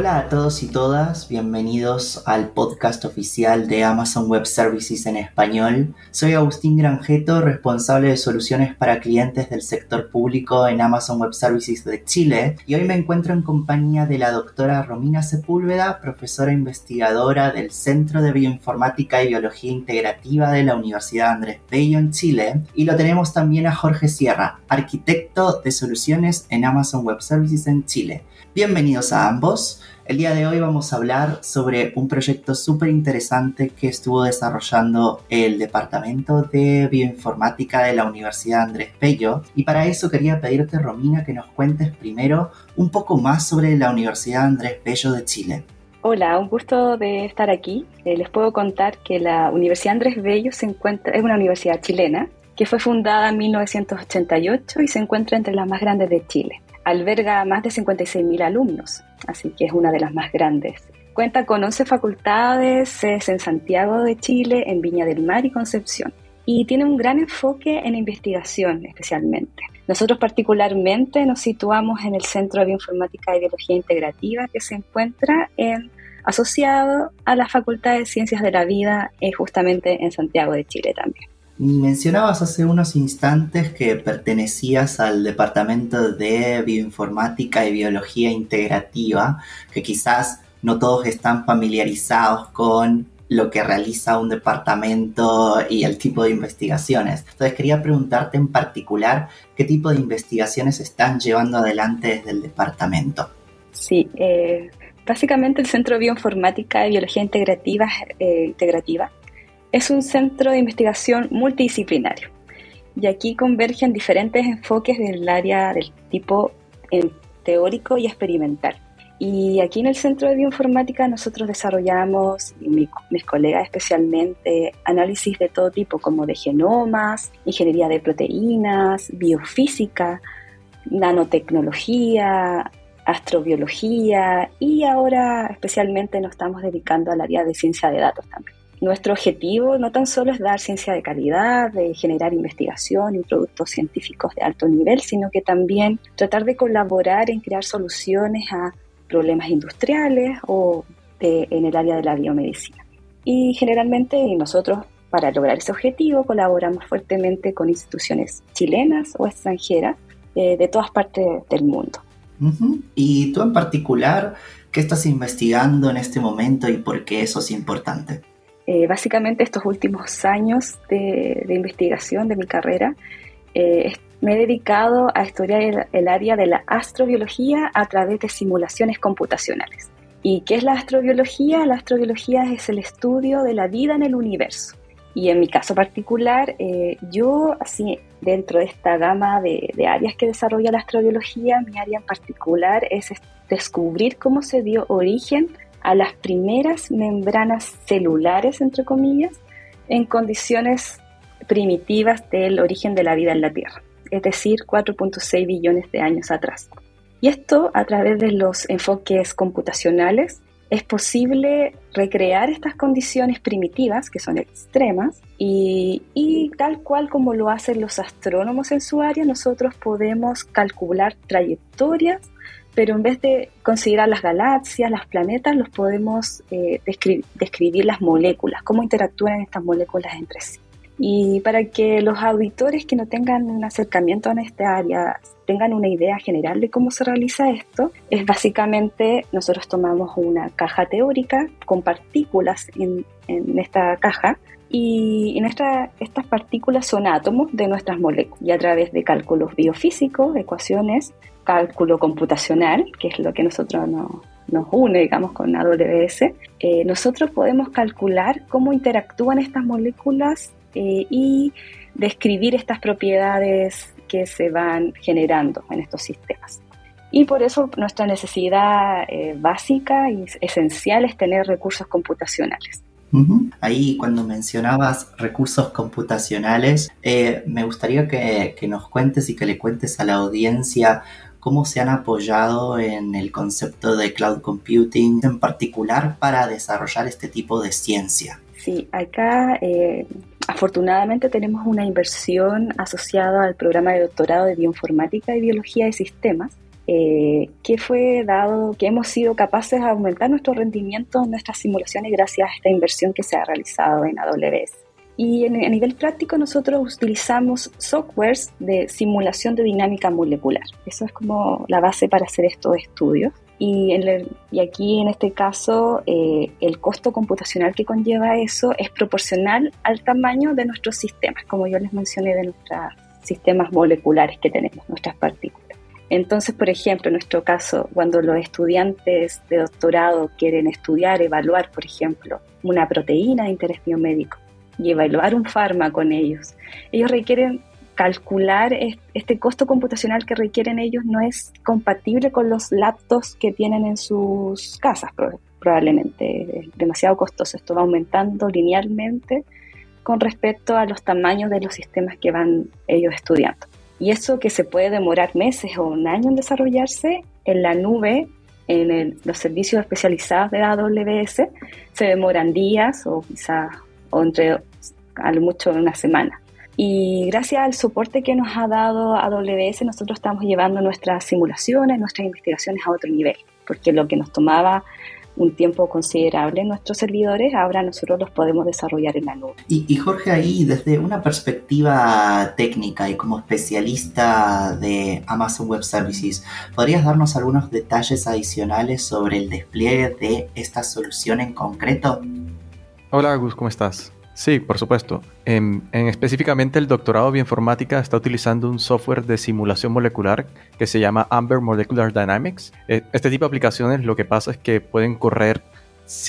Hola a todos y todas, bienvenidos al podcast oficial de Amazon Web Services en español. Soy Agustín Granjeto, responsable de soluciones para clientes del sector público en Amazon Web Services de Chile y hoy me encuentro en compañía de la doctora Romina Sepúlveda, profesora investigadora del Centro de Bioinformática y Biología Integrativa de la Universidad Andrés Bello en Chile y lo tenemos también a Jorge Sierra, arquitecto de soluciones en Amazon Web Services en Chile. Bienvenidos a ambos. El día de hoy vamos a hablar sobre un proyecto súper interesante que estuvo desarrollando el Departamento de Bioinformática de la Universidad Andrés Bello. Y para eso quería pedirte, Romina, que nos cuentes primero un poco más sobre la Universidad Andrés Bello de Chile. Hola, un gusto de estar aquí. Eh, les puedo contar que la Universidad Andrés Bello se encuentra, es una universidad chilena que fue fundada en 1988 y se encuentra entre las más grandes de Chile alberga más de 56.000 alumnos, así que es una de las más grandes. Cuenta con 11 facultades, es en Santiago de Chile, en Viña del Mar y Concepción. Y tiene un gran enfoque en investigación especialmente. Nosotros particularmente nos situamos en el Centro de Bioinformática y Biología Integrativa que se encuentra en, asociado a la Facultad de Ciencias de la Vida eh, justamente en Santiago de Chile también. Mencionabas hace unos instantes que pertenecías al Departamento de Bioinformática y Biología Integrativa, que quizás no todos están familiarizados con lo que realiza un departamento y el tipo de investigaciones. Entonces quería preguntarte en particular qué tipo de investigaciones están llevando adelante desde el departamento. Sí, eh, básicamente el Centro de Bioinformática y Biología Integrativa, eh, integrativa es un centro de investigación multidisciplinario y aquí convergen diferentes enfoques del área del tipo teórico y experimental. Y aquí en el Centro de Bioinformática nosotros desarrollamos, y mis colegas especialmente, análisis de todo tipo, como de genomas, ingeniería de proteínas, biofísica, nanotecnología, astrobiología y ahora especialmente nos estamos dedicando al área de ciencia de datos también. Nuestro objetivo no tan solo es dar ciencia de calidad, de generar investigación y productos científicos de alto nivel, sino que también tratar de colaborar en crear soluciones a problemas industriales o en el área de la biomedicina. Y generalmente nosotros, para lograr ese objetivo, colaboramos fuertemente con instituciones chilenas o extranjeras eh, de todas partes del mundo. Y tú en particular, ¿qué estás investigando en este momento y por qué eso es importante? Eh, básicamente estos últimos años de, investigación de mi carrera eh, me he dedicado a estudiar el, área de la astrobiología a través de simulaciones computacionales. ¿Y qué es la astrobiología? La astrobiología es el estudio de la vida en el universo. Y en mi caso particular, eh, yo, así, dentro de esta gama de, de, áreas que desarrolla la astrobiología, mi área en particular es descubrir cómo se dio origen a las primeras membranas celulares, entre comillas, en condiciones primitivas del origen de la vida en la Tierra, es decir, 4.6 billones de años atrás. Y esto a través de los enfoques computacionales es posible recrear estas condiciones primitivas, que son extremas, y, y, tal cual como lo hacen los astrónomos en su área, nosotros podemos calcular trayectorias pero en vez de considerar las galaxias, las planetas, los podemos eh, describir las moléculas, cómo interactúan estas moléculas entre sí. Y para que los auditores que no tengan un acercamiento en esta área tengan una idea general de cómo se realiza esto, es básicamente nosotros tomamos una caja teórica con partículas en, en esta caja y en esta, estas partículas son átomos de nuestras moléculas y a través de cálculos biofísicos, ecuaciones, cálculo computacional, que es lo que nosotros nos une, digamos, con AWS, eh, nosotros podemos calcular cómo interactúan estas moléculas eh, y describir estas propiedades que se van generando en estos sistemas. Y por eso nuestra necesidad eh, básica y esencial es tener recursos computacionales. Ahí cuando mencionabas recursos computacionales, me gustaría que, que, nos cuentes y que le cuentes a la audiencia cómo se han apoyado en el concepto de cloud computing, en particular para desarrollar este tipo de ciencia. Sí, acá eh, afortunadamente tenemos una inversión asociada al programa de doctorado de bioinformática y biología de sistemas, eh, que fue dado, que hemos sido capaces de aumentar nuestro rendimiento en nuestras simulaciones gracias a esta inversión que se ha realizado en AWS. Y a nivel práctico nosotros utilizamos softwares de simulación de dinámica molecular. Eso es como la base para hacer estos estudios. Y, y aquí en este caso eh, el costo computacional que conlleva eso es proporcional al tamaño de nuestros sistemas, como yo les mencioné de nuestros sistemas moleculares que tenemos, nuestras partículas. Entonces, por ejemplo, en nuestro caso, cuando los estudiantes de doctorado quieren estudiar, evaluar, por ejemplo, una proteína de interés biomédico, y evaluar un fármaco con ellos. Ellos requieren calcular este costo computacional que requieren ellos no es compatible con los laptops que tienen en sus casas probablemente. Es demasiado costoso. Esto va aumentando linealmente con respecto a los tamaños de los sistemas que van ellos estudiando. Y eso que se puede demorar meses o un año en desarrollarse, en la nube, en los servicios especializados de AWS, se demoran días o quizás o entre a lo mucho una semana. Y gracias al soporte que nos ha dado AWS, nosotros estamos llevando nuestras simulaciones, nuestras investigaciones a otro nivel, porque lo que nos tomaba un tiempo considerable en nuestros servidores, ahora nosotros los podemos desarrollar en la nube. Y, Jorge, ahí desde una perspectiva técnica y como especialista de Amazon Web Services, ¿podrías darnos algunos detalles adicionales sobre el despliegue de esta solución en concreto? Hola Agus, ¿cómo estás? Sí, por supuesto. En, específicamente el doctorado de bioinformática está utilizando un software de simulación molecular que se llama Amber Molecular Dynamics. E, este tipo de aplicaciones lo que pasa es que pueden correr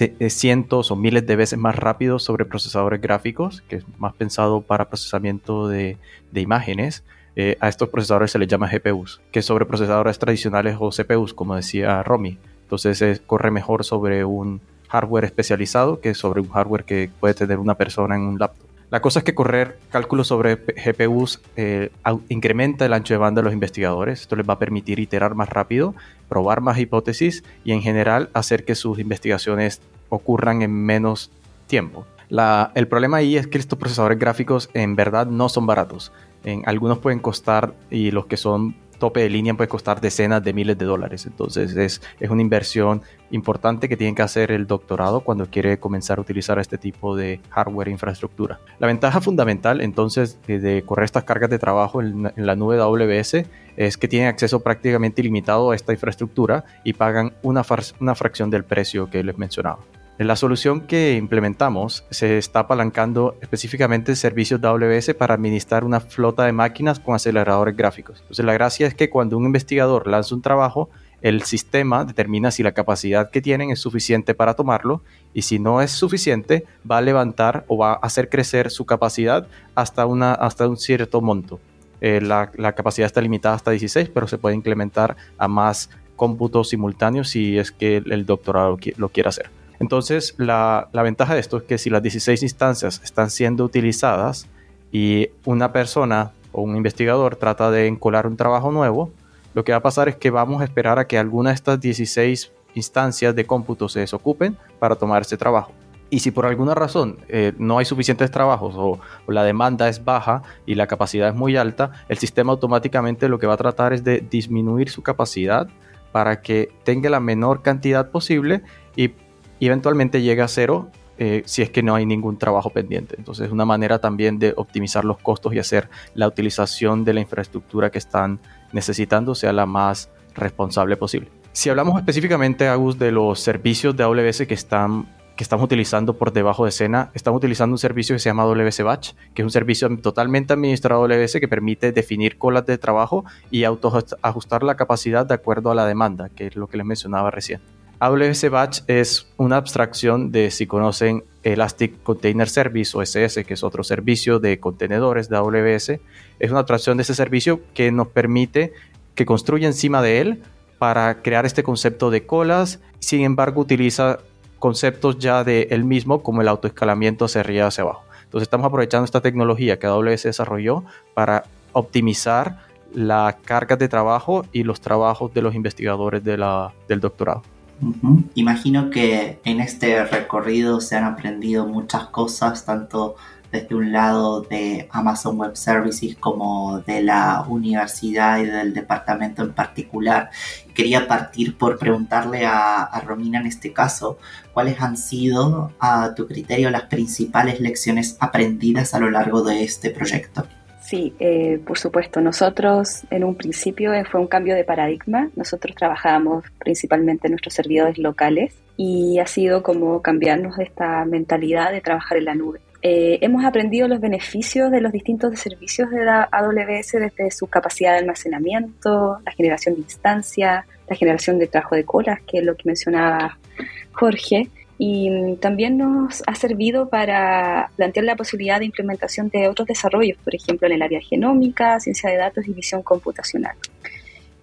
eh, cientos o miles de veces más rápido sobre procesadores gráficos, que es más pensado para procesamiento de, imágenes. Eh, a estos procesadores se les llama GPUs, que sobre procesadores tradicionales o CPUs, como decía Romy. Entonces corre mejor sobre un hardware especializado que sobre un hardware que puede tener una persona en un laptop. La cosa es que correr cálculos sobre GPUs eh, incrementa el ancho de banda de los investigadores. Esto les va a permitir iterar más rápido, probar más hipótesis y en general hacer que sus investigaciones ocurran en menos tiempo. el problema ahí es que estos procesadores gráficos en verdad no son baratos. En, algunos pueden costar y los que son tope de línea puede costar decenas de miles de dólares. Entonces es, es una inversión importante que tiene que hacer el doctorado cuando quiere comenzar a utilizar este tipo de hardware e infraestructura. La ventaja fundamental entonces de, correr estas cargas de trabajo en, la nube de AWS es que tienen acceso prácticamente ilimitado a esta infraestructura y pagan una, una fracción del precio que les mencionaba. La solución que implementamos se está apalancando específicamente en servicios AWS para administrar una flota de máquinas con aceleradores gráficos. Entonces la gracia es que cuando un investigador lanza un trabajo, el sistema determina si la capacidad que tienen es suficiente para tomarlo y si no es suficiente va a levantar o va a hacer crecer su capacidad hasta, una, hasta un cierto monto. Eh, la, capacidad está limitada hasta 16, pero se puede implementar a más cómputos simultáneos si es que el doctorado lo quiere hacer. Entonces, la, ventaja de esto es que si las 16 instancias están siendo utilizadas y una persona o un investigador trata de encolar un trabajo nuevo, lo que va a pasar es que vamos a esperar a que alguna de estas 16 instancias de cómputo se desocupen para tomar ese trabajo. Y si por alguna razón eh, no hay suficientes trabajos o, la demanda es baja y la capacidad es muy alta, el sistema automáticamente lo que va a tratar es de disminuir su capacidad para que tenga la menor cantidad posible y eventualmente llega a cero eh, si es que no hay ningún trabajo pendiente. Entonces es una manera también de optimizar los costos y hacer la utilización de la infraestructura que están necesitando sea la más responsable posible. Si hablamos específicamente, Agus, de los servicios de AWS que están que estamos utilizando por debajo de escena, estamos utilizando un servicio que se llama AWS Batch, que es un servicio totalmente administrado AWS que permite definir colas de trabajo y auto-ajustar la capacidad de acuerdo a la demanda, que es lo que les mencionaba recién. AWS Batch es una abstracción de, si conocen, Elastic Container Service o SS, que es otro servicio de contenedores de AWS. Es una abstracción de ese servicio que nos permite que construya encima de él para crear este concepto de colas. Sin embargo, utiliza conceptos ya de él mismo, como el autoescalamiento hacia arriba hacia abajo. Entonces, estamos aprovechando esta tecnología que AWS desarrolló para optimizar la carga de trabajo y los trabajos de los investigadores de la, del doctorado. Imagino que en este recorrido se han aprendido muchas cosas, tanto desde un lado de Amazon Web Services como de la universidad y del departamento en particular. Quería partir por preguntarle a, a Romina en este caso, ¿cuáles han sido, a tu criterio, las principales lecciones aprendidas a lo largo de este proyecto? Sí, eh, por supuesto. Nosotros en un principio eh, fue un cambio de paradigma. Nosotros trabajábamos principalmente en nuestros servidores locales y ha sido como cambiarnos de esta mentalidad de trabajar en la nube. Eh, hemos aprendido los beneficios de los distintos servicios de la AWS desde su capacidad de almacenamiento, la generación de instancias, la generación de trabajo de colas, que es lo que mencionaba Jorge, y también nos ha servido para plantear la posibilidad de implementación de otros desarrollos, por ejemplo, en el área genómica, ciencia de datos y visión computacional.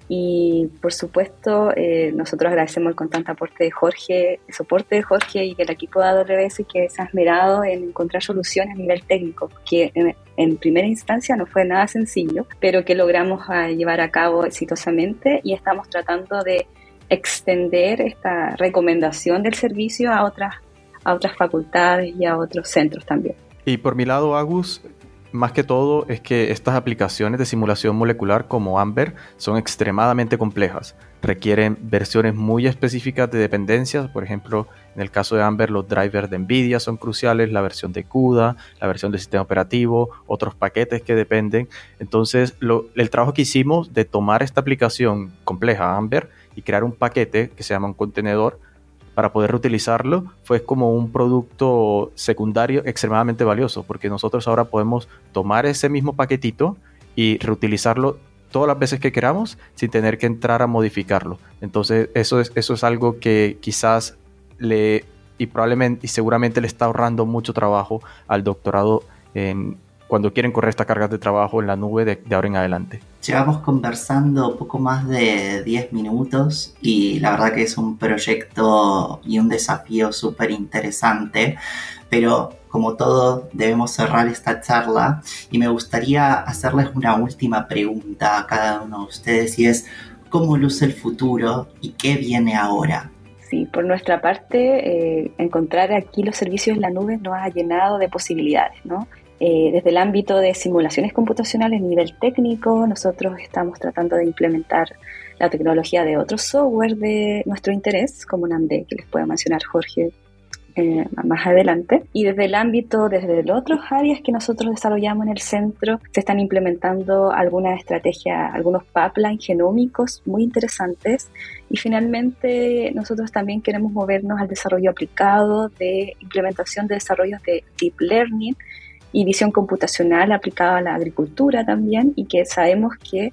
Y por supuesto, eh, nosotros agradecemos el constante aporte de Jorge, el soporte de Jorge y del equipo de AWS que se ha esmerado en encontrar soluciones a nivel técnico, que en, primera instancia no fue nada sencillo, pero que logramos ah, llevar a cabo exitosamente y estamos tratando de extender esta recomendación del servicio a otras, a otras facultades y a otros centros también. Y por mi lado, Agus, más que todo es que estas aplicaciones de simulación molecular como Amber son extremadamente complejas. Requieren versiones muy específicas de dependencias. Por ejemplo, en el caso de Amber, los drivers de NVIDIA son cruciales, la versión de CUDA, la versión del sistema operativo, otros paquetes que dependen. Entonces, el trabajo que hicimos de tomar esta aplicación compleja, Amber, y crear un paquete que se llama un contenedor para poder reutilizarlo fue como un producto secundario extremadamente valioso porque nosotros ahora podemos tomar ese mismo paquetito y reutilizarlo todas las veces que queramos sin tener que entrar a modificarlo. Entonces eso es, eso es algo que quizás le y probablemente y seguramente le está ahorrando mucho trabajo al doctorado en, cuando quieren correr estas cargas de trabajo en la nube de, ahora en adelante. Llevamos conversando poco más de 10 minutos y la verdad que es un proyecto y un desafío súper interesante, pero como todo debemos cerrar esta charla y me gustaría hacerles una última pregunta a cada uno de ustedes y es ¿cómo luce el futuro y qué viene ahora? Sí, por nuestra parte, eh, encontrar aquí los servicios en la nube nos ha llenado de posibilidades, ¿no? Eh, desde el ámbito de simulaciones computacionales nivel técnico, nosotros estamos tratando de implementar la tecnología de otros software de nuestro interés, como NAMD, que les puedo mencionar Jorge eh, más adelante. Y desde el ámbito, desde las otras áreas que nosotros desarrollamos en el centro, se están implementando algunas estrategias, algunos pipelines genómicos muy interesantes. Y finalmente, nosotros también queremos movernos al desarrollo aplicado de implementación de desarrollos de deep learning y visión computacional aplicada a la agricultura también y que sabemos que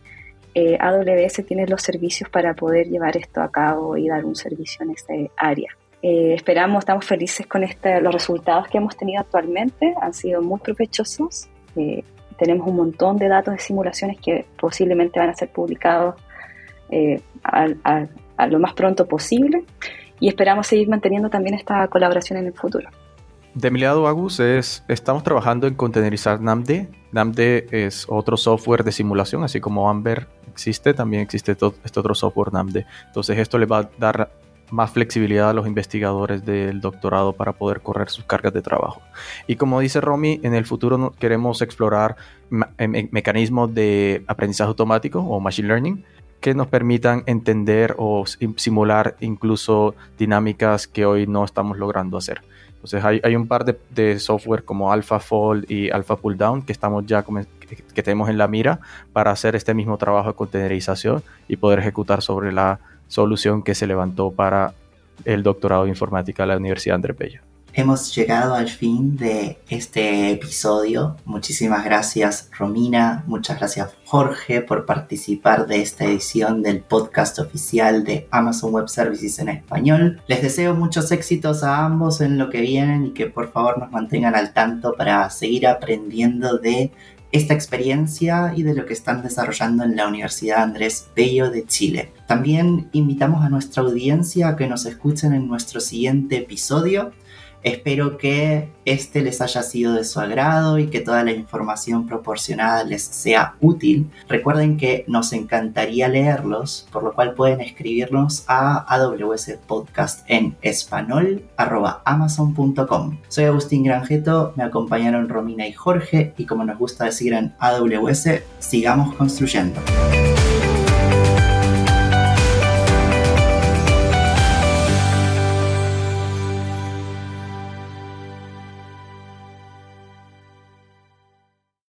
eh, AWS tiene los servicios para poder llevar esto a cabo y dar un servicio en esa área. Eh, esperamos, estamos felices con este, los resultados que hemos tenido actualmente, han sido muy provechosos. Eh, tenemos un montón de datos de simulaciones que posiblemente van a ser publicados a lo más pronto posible y esperamos seguir manteniendo también esta colaboración en el futuro. De mi lado, Agus, es, estamos trabajando en containerizar NAMD. NAMD es otro software de simulación, así como Amber existe, también existe este otro software NAMD. Entonces esto le va a dar más flexibilidad a los investigadores del doctorado para poder correr sus cargas de trabajo. Y como dice Romy, en el futuro queremos explorar mecanismos de aprendizaje automático o machine learning que nos permitan entender o simular incluso dinámicas que hoy no estamos logrando hacer. Entonces hay, un par de, software como AlphaFold y Alpha Pulldown que estamos ya que, tenemos en la mira para hacer este mismo trabajo de containerización y poder ejecutar sobre la solución que se levantó para el doctorado de informática de la Universidad André Bello. Hemos llegado al fin de este episodio. Muchísimas gracias Romina, muchas gracias Jorge por participar de esta edición del podcast oficial de Amazon Web Services en español. Les deseo muchos éxitos a ambos en lo que vienen y que por favor nos mantengan al tanto para seguir aprendiendo de esta experiencia y de lo que están desarrollando en la Universidad Andrés Bello de Chile. También invitamos a nuestra audiencia a que nos escuchen en nuestro siguiente episodio Espero que este les haya sido de su agrado y que toda la información proporcionada les sea útil. Recuerden que nos encantaría leerlos, por lo cual pueden escribirnos a AWS Podcast en español amazon.com. Soy Agustín Granjeto, me acompañaron Romina y Jorge y como nos gusta decir en AWS, sigamos construyendo.